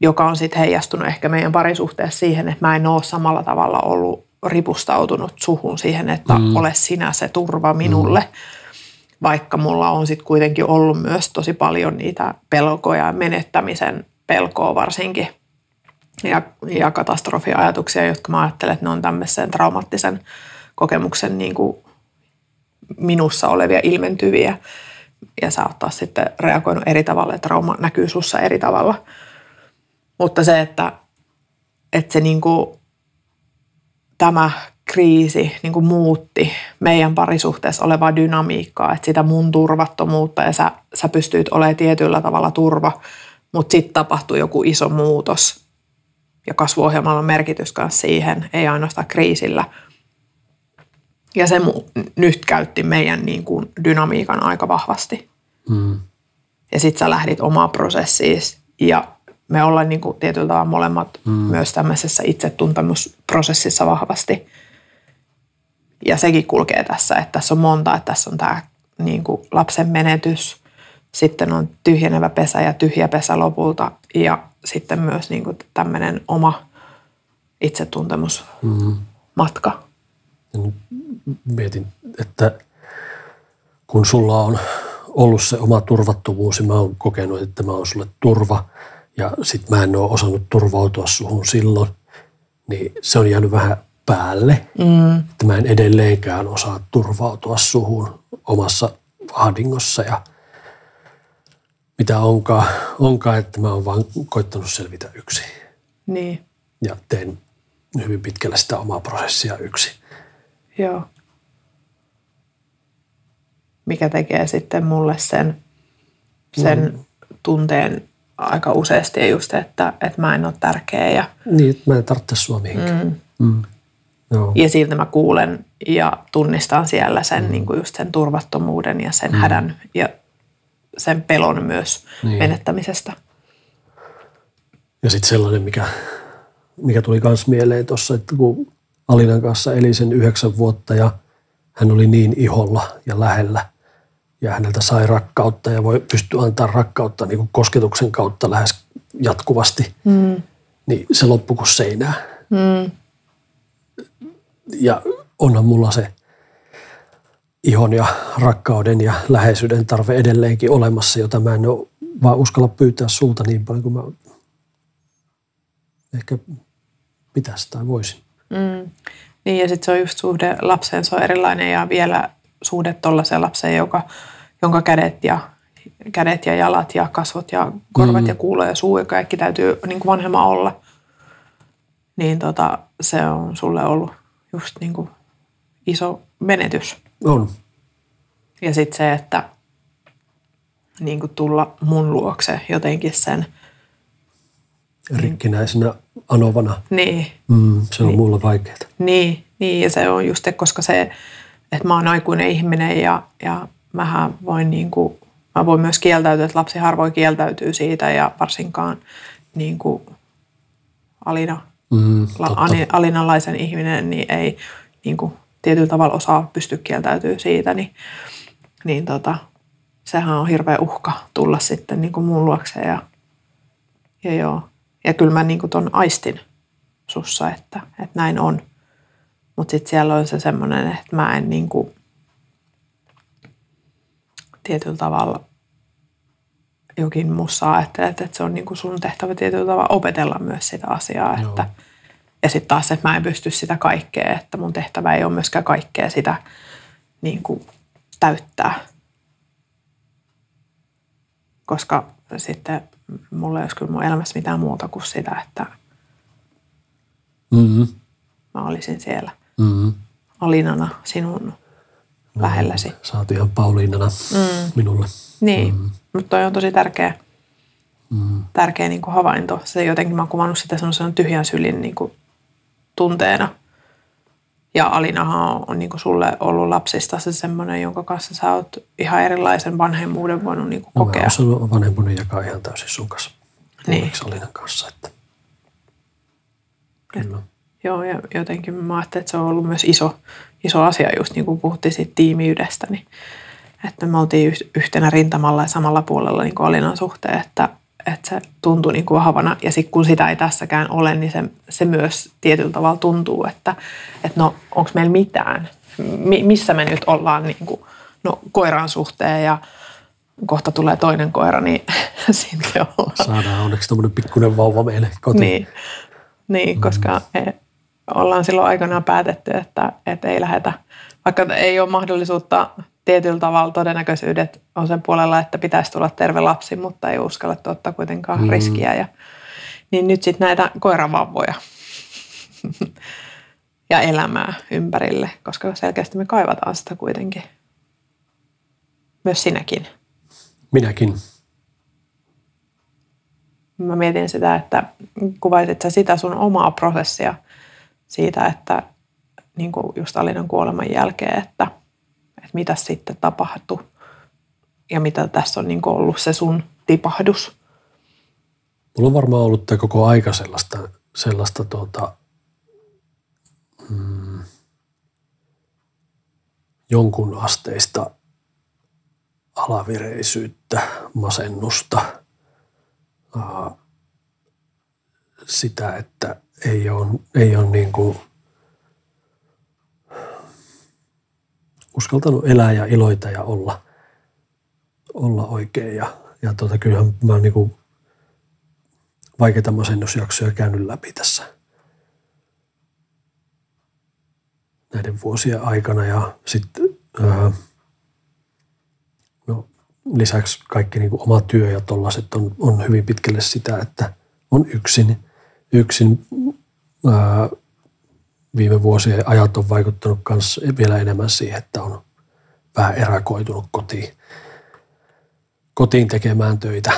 joka on sitten heijastunut ehkä meidän parisuhteessa siihen, että mä en ole samalla tavalla ollut ripustautunut suhun siihen, että mm. ole sinä se turva minulle. Mm. Vaikka mulla on sitten kuitenkin ollut myös tosi paljon niitä pelkoja ja menettämisen pelkoa varsinkin ja, ja katastrofiajatuksia, jotka mä ajattelen, että ne on tämmöisen traumaattisen kokemuksen niin kuin minussa olevia ilmentyviä. Ja sä oot taas sitten reagoinut eri tavalla, että trauma näkyy sussa eri tavalla. Mutta se, että, että se niin kuin, tämä kriisi niin kuin muutti meidän parisuhteessa olevaa dynamiikkaa, että sitä mun turvattomuutta ja sä, sä pystyit olemaan tietyllä tavalla turva, mutta sitten tapahtui joku iso muutos ja kasvuohjelmalla on merkitys myös siihen, ei ainoastaan kriisillä. Ja se mu- nyt käytti meidän niin kuin dynamiikan aika vahvasti. Mm. Ja sitten sä lähdit omaa prosessiisi ja me ollaan niin kuin tietyllä tavalla molemmat mm. myös tämmöisessä itsetuntemusprosessissa vahvasti. Ja sekin kulkee tässä, että tässä on monta, että tässä on tämä niin kuin lapsen menetys, sitten on tyhjenevä pesä ja tyhjä pesä lopulta ja sitten myös niin kuin tämmöinen oma itsetuntemusmatka. Mm. Mietin, että kun sulla on ollut se oma turvattomuus ja mä oon kokenut, että mä oon sulle turva ja sit mä en ole osannut turvautua suhun silloin, niin se on jäänyt vähän päälle. Mm. Että mä en edelleenkään osaa turvautua suhun omassa ahdingossa ja mitä onkaan, onkaan, että mä oon vaan koittanut selvitä yksin. Niin. Ja teen hyvin pitkälle sitä omaa prosessia yksin. Joo. Mikä tekee sitten mulle sen, sen mm. tunteen aika useasti just, että, että mä en ole tärkeä. Ja, niin, että mä en tarvitse sua mihinkään. Mm. Mm. Joo. Ja silti mä kuulen ja tunnistan siellä sen, mm. niin kuin just sen turvattomuuden ja sen mm. hädän ja sen pelon myös niin. menettämisestä. Ja sitten sellainen, mikä, mikä tuli myös mieleen tuossa, että kun Alinan kanssa eli sen yhdeksän vuotta ja hän oli niin iholla ja lähellä ja häneltä sai rakkautta ja voi pystyä antaa rakkautta niin kuin kosketuksen kautta lähes jatkuvasti, mm. niin se loppui kuin seinää. Mm. Ja onhan mulla se ihon ja rakkauden ja läheisyyden tarve edelleenkin olemassa, jota mä en ole vaan uskalla pyytää sulta niin paljon kuin mä ehkä pitäisi tai voisin. Mm. Niin ja sitten se on just suhde lapseen, se on erilainen ja vielä suhde tuollaiseen lapseen, joka, jonka kädet ja, kädet ja jalat ja kasvot ja korvat mm. ja kuulo ja suu ja kaikki täytyy niin kuin vanhemman olla. Niin tota, se on sulle ollut just niin kuin iso menetys. On. Ja sitten se, että niin kuin tulla mun luokse jotenkin sen. Rikkinäisenä anovana. Niin. Mm, se on niin. mulle vaikeaa. Niin, niin, ja se on just, koska se, että mä oon aikuinen ihminen ja, ja mähän voin niin kuin, mä voin myös kieltäytyä, että lapsi harvoin kieltäytyy siitä ja varsinkaan niin kuin Alina, mm, la, alinalaisen ihminen, niin ei niin kuin tietyllä tavalla osaa pysty kieltäytyä siitä, niin, niin tota, sehän on hirveä uhka tulla sitten niin kuin mun luokse ja, ja joo. Ja kyllä mä niin kuin ton aistin sussa, että, että näin on. Mutta sitten siellä on se semmoinen, että mä en niin kuin, tietyllä tavalla jokin mussa ajattelee, että se on niin kuin sun tehtävä tietyllä tavalla opetella myös sitä asiaa. Joo. Että, ja sitten taas, että mä en pysty sitä kaikkea, että mun tehtävä ei ole myöskään kaikkea sitä niin kuin täyttää. Koska sitten mulla ei olisi kyllä mun elämässä mitään muuta kuin sitä, että Mm-hmm. mä olisin siellä Mm-hmm. Alinana sinun lähelläsi. Sä oot ihan Pauliinana mm. minulle. Niin, mm. mutta toi on tosi tärkeä, Mm. tärkeä niin kuin havainto. Se jotenkin mä oon kuvannut sitä sellaisen tyhjän sylin niin kuin tunteena. Ja Alinahan on, on niin kuin sulle ollut lapsista se semmoinen, jonka kanssa sä oot ihan erilaisen vanhemmuuden voinut niin kuin No, kokea. mä osannut vanhempunen jakaa ihan täysin sun kanssa. Niin. Alinan kanssa. Että. Kyllä. Joo, ja jotenkin mä ajattelin, että se on ollut myös iso, iso asia, just niin kuin puhuttiin siitä tiimiydestä, niin että me oltiin yh- yhtenä rintamalla ja samalla puolella niin kuin Alinan suhteen, että, että se tuntui niin kuin vahvana. Ja sitten kun sitä ei tässäkään ole, niin se, se myös tietyllä tavalla tuntuu, että, että no onko meillä mitään, Mi- missä me nyt ollaan niin kuin, no, koiran suhteen ja kohta tulee toinen koira, niin sitten ollaan Saadaan onneksi tämmöinen pikkuinen vauva meille kotiin. niin, niin koska e, ollaan silloin aikanaan päätetty, että, että ei lähdetä, vaikka ei ole mahdollisuutta tietyllä tavalla todennäköisyydet on sen puolella, että pitäisi tulla terve lapsi, mutta ei uskalla ottaa kuitenkaan mm. riskiä. Ja, niin nyt sitten näitä koiravauvoja ja elämää ympärille, koska selkeästi me kaivataan sitä kuitenkin. Myös sinäkin. Minäkin. Mä mietin sitä, että kuvaisit sä sitä sun omaa prosessia siitä, että niin kuin just Alinan kuoleman jälkeen, että mitä sitten tapahtui ja mitä tässä on niin ollut se sun tipahdus. Mulla on varmaan ollut tämä koko aika sellaista, sellaista tuota, mm, jonkun asteista alavireisyyttä, masennusta, sitä, että ei ole, ei ole niin kuin uskaltanut elää ja iloita ja olla, olla oikein. Ja, ja tuota, kyllähän mä oon niin vaikeita masennusjaksoja käynyt läpi tässä näiden vuosien aikana ja sitten ää, no, lisäksi kaikki niin oma työ ja tollaset on, on hyvin pitkälle sitä, että on yksin. Yksin ää, viime vuosien ajat on vaikuttanut myös vielä enemmän siihen, että on vähän erakoitunut kotiin, kotiin tekemään töitä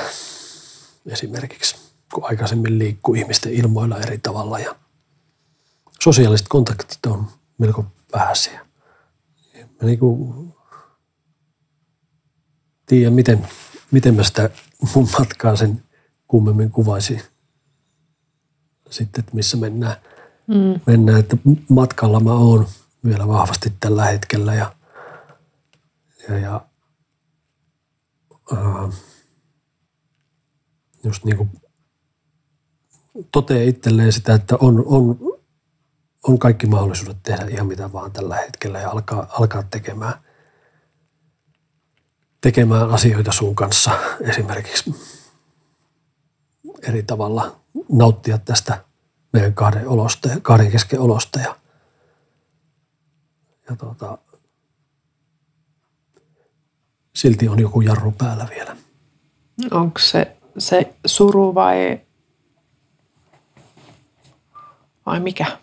esimerkiksi, kun aikaisemmin liikkuu ihmisten ilmoilla eri tavalla ja sosiaaliset kontaktit on melko vähäisiä. Mä niin kuin tiedä, miten, miten mä sitä mun matkaa sen kummemmin kuvaisin sitten, että missä mennään. Mm. mennään. Että matkalla mä oon vielä vahvasti tällä hetkellä ja, ja, ja ää, just niin kuin toteaa itselleen sitä, että on, on, on kaikki mahdollisuudet tehdä ihan mitä vaan tällä hetkellä ja alkaa, alkaa tekemään, tekemään asioita sun kanssa esimerkiksi eri tavalla nauttia tästä meidän kahden, olosta, kahden kesken olosta ja, ja tuota, silti on joku jarru päällä vielä. Onko se, se suru vai, vai mikä?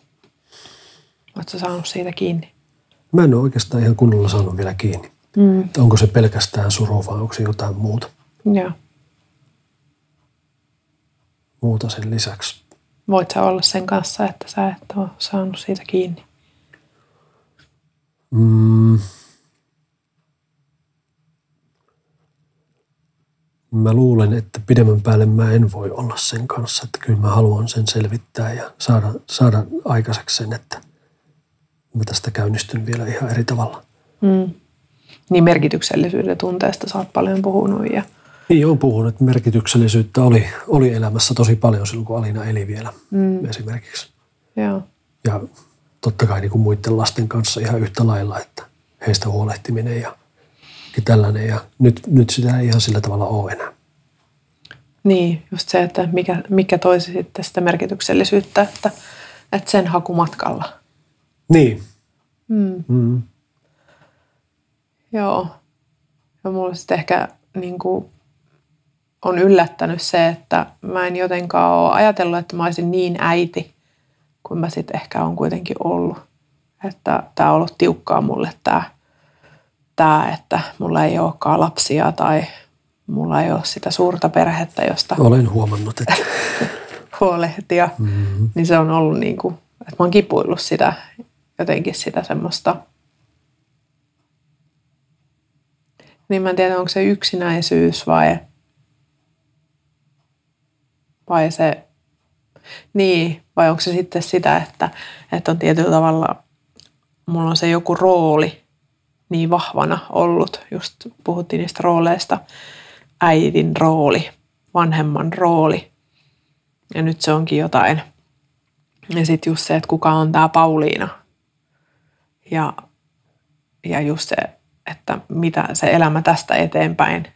Oletko saanut siitä kiinni? Mä en ole oikeastaan ihan kunnolla saanut vielä kiinni. Mm. Onko se pelkästään suru vai onko se jotain muuta, Joo. muuta sen lisäksi. Voit sä olla sen kanssa, että sä et ole saanut siitä kiinni? Mm. Mä luulen, että pidemmän päälle mä en voi olla sen kanssa. Että kyllä mä haluan sen selvittää ja saada, saada aikaiseksi sen, että mä tästä käynnistyn vielä ihan eri tavalla. Mm. Niin merkityksellisyyden tunteesta sä oot paljon puhunut ja Niin on puhunut, että merkityksellisyyttä oli, oli elämässä tosi paljon silloin, kun Alina eli vielä mm. esimerkiksi. joo. Ja totta kai niin kuin muiden lasten kanssa ihan yhtä lailla, että heistä huolehtiminen ja, ja tällainen. Ja nyt, nyt sitä ei ihan sillä tavalla ole enää. Niin, just se, että mikä, mikä toisi sitten sitä merkityksellisyyttä, että, että sen hakumatkalla. Niin. Mm. Mm. Joo. Ja mulla sitten ehkä niin kuin, on yllättänyt se, että mä en jotenkaan ole ajatellut, että mä olisin niin äiti, kuin mä sitten ehkä on kuitenkin ollut. Että tämä on ollut tiukkaa mulle tämä, tämä, että mulla ei olekaan lapsia tai mulla ei ole sitä suurta perhettä, josta Olen huomannut, että huolehtia. mm, Niin se on ollut niin kuin, että mä oon kipuillut sitä, jotenkin sitä semmoista. Niin mä en tiedä, onko se yksinäisyys vai, vai se, niin, vai onko se sitten sitä, että, että on tietyllä tavalla, mulla on se joku rooli niin vahvana ollut, just puhuttiin niistä rooleista, äidin rooli, vanhemman rooli. Ja nyt se onkin jotain. Ja sitten just se, että kuka on tämä Pauliina. Ja, ja just se, että mitä se elämä tästä eteenpäin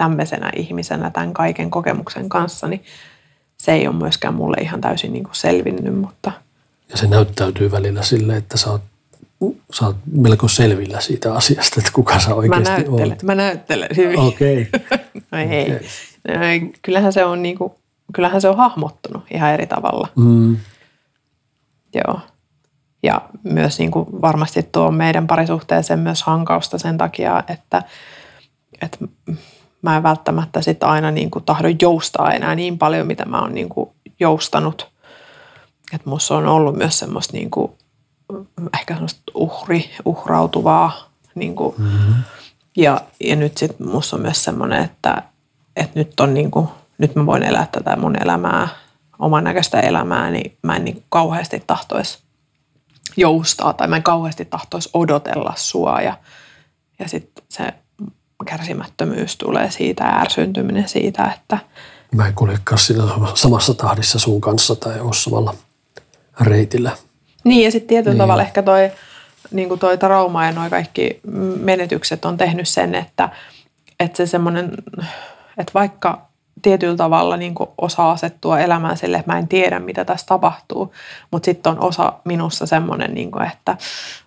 tämmöisenä ihmisenä tämän kaiken kokemuksen kanssa, niin se ei ole myöskään mulle ihan täysin niin kuin selvinnyt, mutta ja se näyttäytyy välillä sille, että sä oot, sä oot melko selvillä siitä asiasta, että kuka sä mä oikeasti näyttelen, olet. mä näyttelen hyvin. Okei. No ei. Okei. No ei. Kyllähän se on niin kuin, kyllähän se on hahmottunut ihan eri tavalla. Mm, Joo. Ja myös niin kuin varmasti tuo meidän parisuhteeseen myös hankausta sen takia, että, että mä en välttämättä sit aina niin kuin tahdo joustaa enää niin paljon, mitä mä oon niin kuin joustanut. Että musta on ollut myös semmoista niin kuin, ehkä semmoista uhri, uhrautuvaa. Niin kuin, mm, ja, ja nyt sitten musta on myös semmoinen, että, että nyt, on niin kuin, nyt mä voin elää tätä mun elämää, oman näköistä elämää, niin mä en niin kuin kauheasti tahtoisi joustaa tai mä en kauheasti tahtoisi odotella sua. Ja, ja sitten se kärsimättömyys tulee siitä ja ärsyntyminen siitä, että mä en kuljekaan siinä samassa tahdissa sun kanssa tai ole samalla reitillä. Niin, ja sitten tietyllä Niin. tavalla ehkä toi, niin kuin toi trauma ja noi kaikki menetykset on tehnyt sen, että, että se semmoinen, että vaikka tietyllä tavalla niin kuin osaa asettua elämään sille, että mä en tiedä, mitä tässä tapahtuu, mutta sitten on osa minussa semmoinen, niin kuin, että,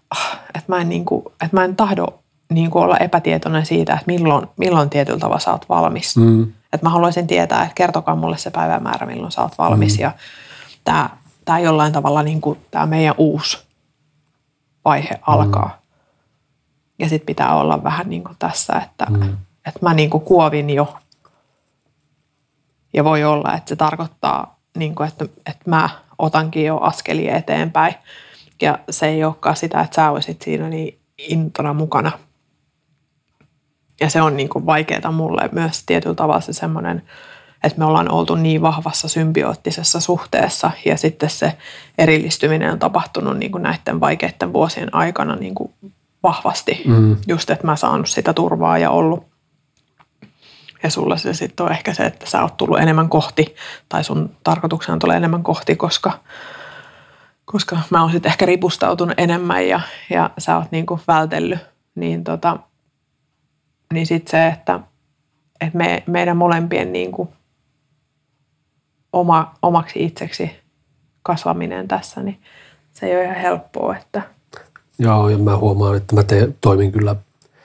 ah, että, mä en, niin kuin, että mä en tahdo niin kuin olla epätietoinen siitä, että milloin, milloin tietyllä tavalla sä oot valmis. Mm, Että mä haluaisin tietää, että kertokaa mulle se päivämäärä, milloin sä oot valmis. Mm. Ja tämä, tämä jollain tavalla niin kuin tämä meidän uusi vaihe alkaa. Mm. Ja sitten pitää olla vähän niin kuin tässä, että, Mm. mm. että mä niin kuin kuovin jo. Ja voi olla, että se tarkoittaa, niin kuin, että, että mä otankin jo askelia eteenpäin. Ja se ei olekaan sitä, että sä olisit siinä niin intona mukana. Ja se on niin kuin vaikeaa mulle myös tietyllä tavalla se semmoinen, että me ollaan oltu niin vahvassa symbioottisessa suhteessa ja sitten se erillistyminen on tapahtunut niin kuin näiden vaikeiden vuosien aikana niin kuin vahvasti. Mm. Just, että mä saanut sitä turvaa ja ollut. Ja sulla se sitten on ehkä se, että sä oot tullut enemmän kohti tai sun tarkoituksena tulee enemmän kohti, koska, koska mä oon sitten ehkä ripustautunut enemmän ja, ja sä oot niin kuin vältellyt. Niin, tota, niin sitten se, että, että me, meidän molempien niin kuin oma, omaksi itseksi kasvaminen tässä, niin se ei ole ihan helppoa, että Joo, ja mä huomaan, että mä te, toimin kyllä,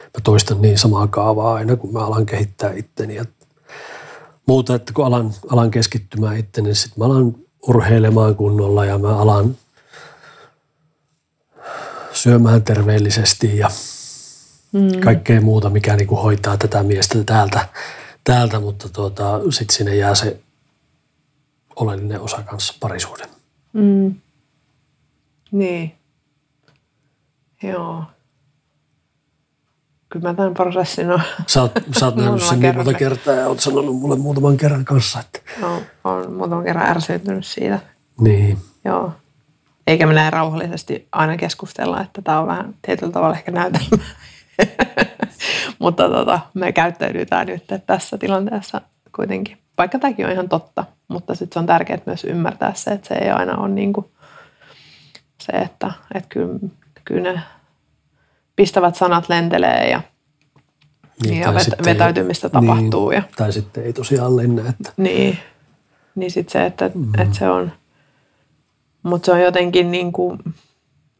mä toistan niin samaa kaavaa aina, kun mä alan kehittää itteni ja muuta, että kun alan, alan keskittymään itteni, niin sitten mä alan urheilemaan kunnolla ja mä alan syömään terveellisesti ja mm. kaikkea muuta, mikä niinku hoitaa tätä miestä täältä, täältä mutta tuota, sitten sinne jää se oleellinen osa kanssa parisuuden. Mm. Niin. Joo. Kyllä mä tämän prosessin on, Sä oot, sä oot nähnyt sen niin monta kertaa ja oot sanonut mulle muutaman kerran kanssa, että on, on muutaman kerran ärsyyntynyt siitä. niin. Joo. Eikä me näin rauhallisesti aina keskustella, että tämä on vähän tietyllä tavalla ehkä näytelmä. mutta tota, me käyttäydytään nyt tässä tilanteessa kuitenkin. Vaikka tämäkin on ihan totta, mutta sitten se on tärkeää myös ymmärtää se, että se ei aina ole niin kuin se, että, että kyllä, kyllä ne pistävät sanat lentelee ja, niin, ja vet, vetäytymistä ei, tapahtuu. Niin, ja, tai sitten ei tosiaan lennä. Että. Niin, niin sitten se, että, mm. että se on, mutta se on jotenkin niin kuin,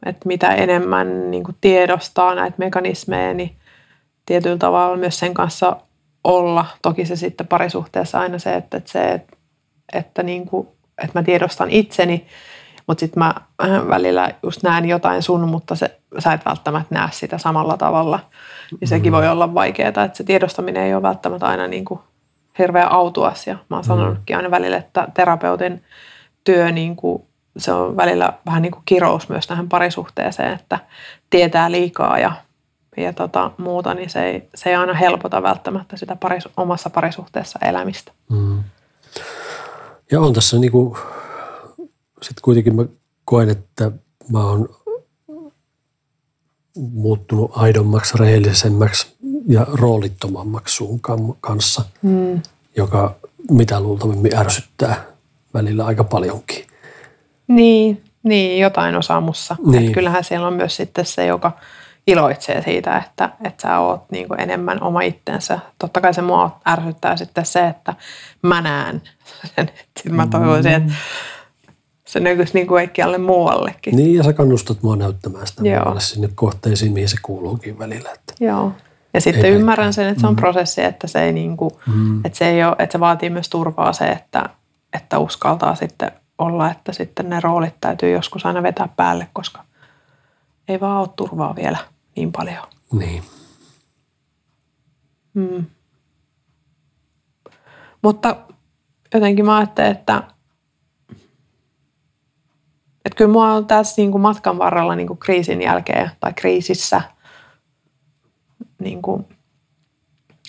että mitä enemmän niin kuin tiedostaa näitä mekanismeja, niin tietyllä tavalla myös sen kanssa olla. Toki se sitten parisuhteessa aina se, että, että, se, että, että, niin kuin, että mä tiedostan itseni, mutta sitten mä välillä just näen jotain sun, mutta se, sä et välttämättä näe sitä samalla tavalla. Ja sekin voi olla vaikeaa, että se tiedostaminen ei ole välttämättä aina niin kuin hirveä autuasia. Mä oon sanonutkin aina välillä, että terapeutin työ niin kuin se on välillä vähän niin kuin kirous myös tähän parisuhteeseen, että tietää liikaa ja, ja tota, muuta, niin se ei, se ei aina helpota välttämättä sitä paris, omassa parisuhteessa elämistä. Mm. Ja on tässä niin kuin, sitten kuitenkin mä koen, että mä oon muuttunut aidommaksi, rehellisemmäksi ja roolittomammaksi sun kanssa, mm. joka mitä luultavimmin ärsyttää välillä aika paljonkin. Niin, niin jotain osaa mussa. Niin. Kyllähän siellä on myös sitten se, joka iloitsee siitä, että, että sä oot niin kuin enemmän oma itsensä. Totta kai se mua ärsyttää sitten se, että mä näen sen. Että mä toivoisin, että se näkyisi niin kuin kaikkialle muuallekin. Niin, ja sä kannustat mua näyttämään sitä muualle sinne kohteisiin, mihin se kuuluukin välillä. Että Joo. Ja sitten ei ymmärrän sen, että se on mm. prosessi, että se, ei niin kuin, mm. että, se ei ole, että se vaatii myös turvaa se, että, että uskaltaa sitten olla, että sitten ne roolit täytyy joskus aina vetää päälle, koska ei vaan ole turvaa vielä niin paljon. Niin. Hmm. Mutta jotenkin mä ajattelen, että, että kyllä mua on tässä niin kuin matkan varrella niin kuin kriisin jälkeen tai kriisissä niin kuin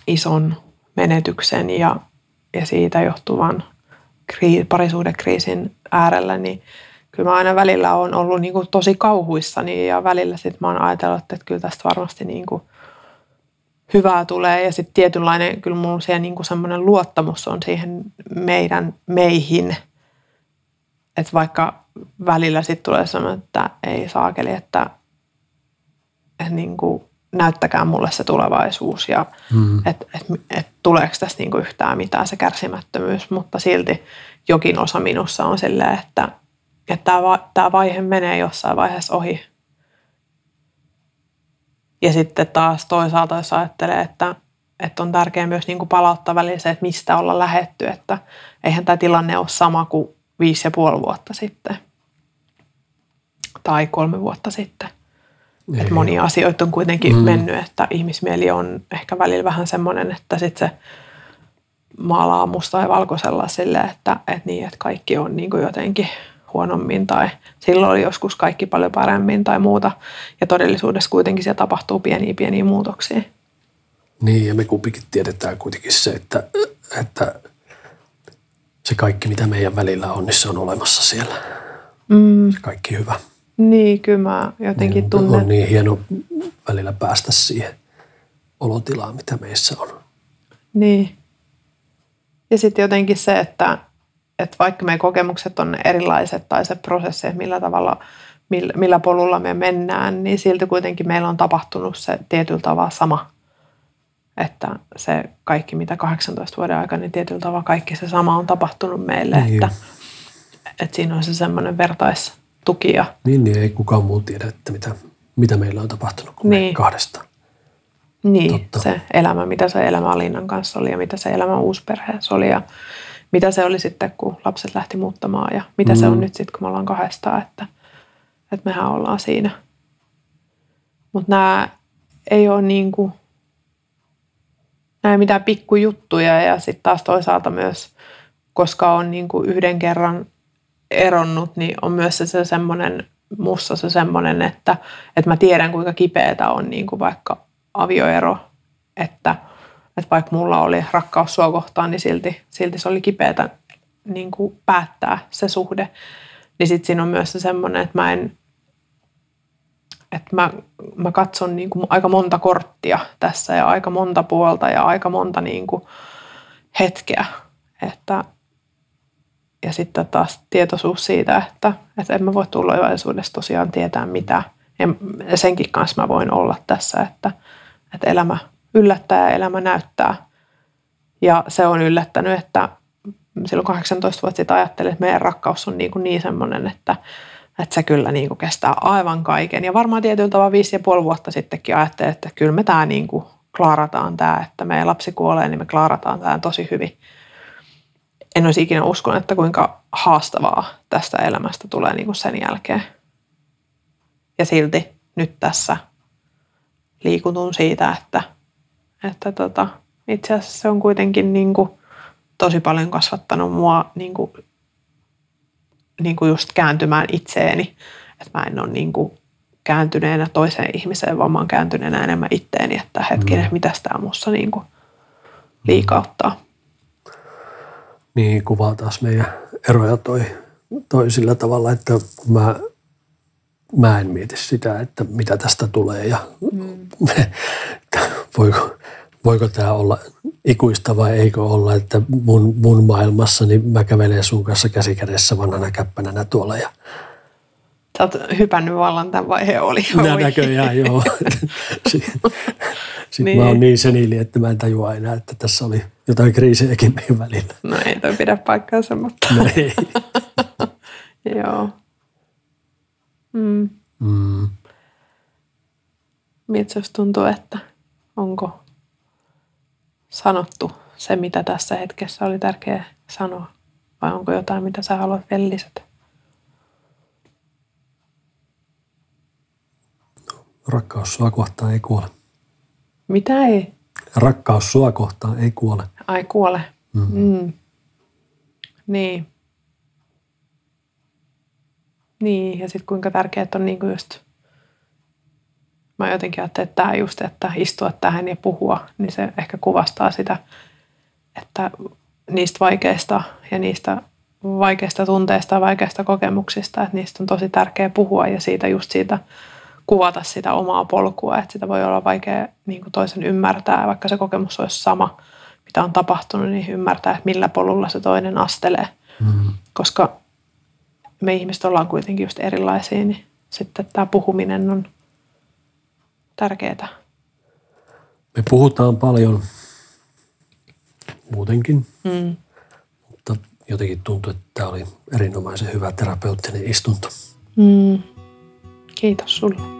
ison menetyksen ja, ja siitä johtuvan parisuudekriisin äärellä, niin kyllä mä aina välillä on ollut niin kuin tosi kauhuissani ja välillä sitten mä oon ajatellut, että kyllä tästä varmasti niin kuin hyvää tulee. Ja sitten tietynlainen, kyllä mun siellä niin kuin semmoinen luottamus on siihen meidän meihin, että vaikka välillä sitten tulee semmoinen, että ei saakeli, että, että niin kuin näyttäkää mulle se tulevaisuus ja mm. että et, et, tuleeko tästä niinku yhtään mitään se kärsimättömyys, mutta silti jokin osa minussa on silleen, että tämä tämä vaihe menee jossain vaiheessa ohi. Ja sitten taas toisaalta, jos ajattelee, että, että on tärkeää myös niin kuin palauttaa välillä se, että mistä olla lähetty, että eihän tämä tilanne ole sama kuin viisi ja puoli vuotta sitten tai kolme vuotta sitten. Ei, että monia asioita on kuitenkin mm. mennyt, että ihmismieli on ehkä välillä vähän semmoinen, että sitten se maalaa musta ja valkoisella silleen, että, että, niin, että kaikki on niin kuin jotenkin huonommin tai silloin oli joskus kaikki paljon paremmin tai muuta. Ja todellisuudessa kuitenkin siellä tapahtuu pieniä pieniä muutoksia. Niin ja me kumpikin tiedetään kuitenkin se, että, että se kaikki mitä meidän välillä on, niin se on olemassa siellä. Mm. Se kaikki hyvä. Niin, kyllä mä jotenkin niin, tunnen. On niin hieno välillä päästä siihen olotilaan, mitä meissä on. Niin. Ja sitten jotenkin se, että, että vaikka meidän kokemukset on erilaiset tai se prosessi, että millä tavalla, millä, millä polulla me mennään, niin silti kuitenkin meillä on tapahtunut se tietyllä tavalla sama. Että se kaikki, mitä 18 vuoden aikana, niin tietyllä tavalla kaikki se sama on tapahtunut meille. Niin. Että, että siinä on se semmoinen vertais, tukia. Niin, niin ei kukaan muu tiedä, että mitä, mitä meillä on tapahtunut kuin niin. me kahdestaan. Niin, Totta. se elämä, mitä se elämä Alinnan kanssa oli ja mitä se elämä uusperheessä oli ja mitä se oli sitten, kun lapset lähti muuttamaan ja mitä mm. se on mm. nyt sitten, kun me ollaan kahdestaan, että, että mehän ollaan siinä. Mutta nämä ei ole niin kuin, nämä mitään pikkujuttuja ja sitten taas toisaalta myös, koska on niin kuin yhden kerran eronnut, niin on myös se, se semmoinen, mussa se semmoinen, että, että mä tiedän kuinka kipeätä on niin kuin vaikka avioero, että, että vaikka mulla oli rakkaus sua kohtaan, niin silti, silti se oli kipeätä niin kuin päättää se suhde. Niin sitten siinä on myös se semmoinen, että mä en, että mä, mä katson niin kuin aika monta korttia tässä ja aika monta puolta ja aika monta niin kuin hetkeä, että ja sitten taas tietoisuus siitä, että, että en mä voi tulevaisuudessa tosiaan tietää mitä. Ja senkin kanssa mä voin olla tässä, että, että elämä yllättää ja elämä näyttää. Ja se on yllättänyt, että silloin 18 vuotta sitten ajattelin, että meidän rakkaus on niin, kuin niin semmoinen, että, että se kyllä niin kuin kestää aivan kaiken. Ja varmaan tietyllä tavalla viisi ja puoli vuotta sittenkin ajattelin, että kyllä me tämä niin kuin klaarataan tämä, että meidän lapsi kuolee, niin me klaarataan tämä tosi hyvin. En olisi ikinä uskonut, että kuinka haastavaa tästä elämästä tulee niin kuin sen jälkeen. Ja silti nyt tässä liikutun siitä, että, että tota, itse asiassa se on kuitenkin niin kuin tosi paljon kasvattanut mua niin kuin, niin kuin just kääntymään itseeni. Että mä en ole niin kuin kääntyneenä toiseen ihmiseen, vaan mä oon kääntyneenä enemmän itteeni, että hetkinen, mm. mitä tämä musta niin kuin liikauttaa. Niin, kuvaa taas meidän eroja toi, toi sillä tavalla, että kun mä, mä en mieti sitä, että mitä tästä tulee ja mm. voiko, voiko tämä olla ikuista vai eikö olla, että mun, mun maailmassa niin mä kävelen sun kanssa käsikädessä vanhana käppänänä tuolla ja Sä oot hypännyt vallan tämän vaiheen oli. Nää näköjään, joo. Sitten niin. mä oon niin seniili, että mä en tajua enää, että tässä oli jotain kriisejäkin meidän välillä. No ei toi pidä paikkaansa, mutta... No ei. joo. Mm. Mm. Miltä jos tuntuu, että onko sanottu se, mitä tässä hetkessä oli tärkeää sanoa? Vai onko jotain, mitä sä haluat vielä lisätä? Rakkaus sua kohtaan ei kuole. Mitä ei? Rakkaus sua kohtaan ei kuole. Ai kuole. Mm-hmm. Mm. Niin. Niin, ja sitten kuinka tärkeää on niinku just, mä jotenkin ajattelin, että tämä just, että istua tähän ja puhua, niin se ehkä kuvastaa sitä, että niistä vaikeista ja niistä vaikeista tunteista ja vaikeista kokemuksista, että niistä on tosi tärkeää puhua ja siitä just siitä kuvata sitä omaa polkua, että sitä voi olla vaikea niin kuin toisen ymmärtää, vaikka se kokemus olisi sama, mitä on tapahtunut, niin ymmärtää, että millä polulla se toinen astelee. Mm. Koska me ihmiset ollaan kuitenkin just erilaisia, niin sitten tämä puhuminen on tärkeää. Me puhutaan paljon muutenkin, mm. mutta jotenkin tuntuu, että tämä oli erinomaisen hyvä terapeuttinen istunto. Mm. Kiitos sulle.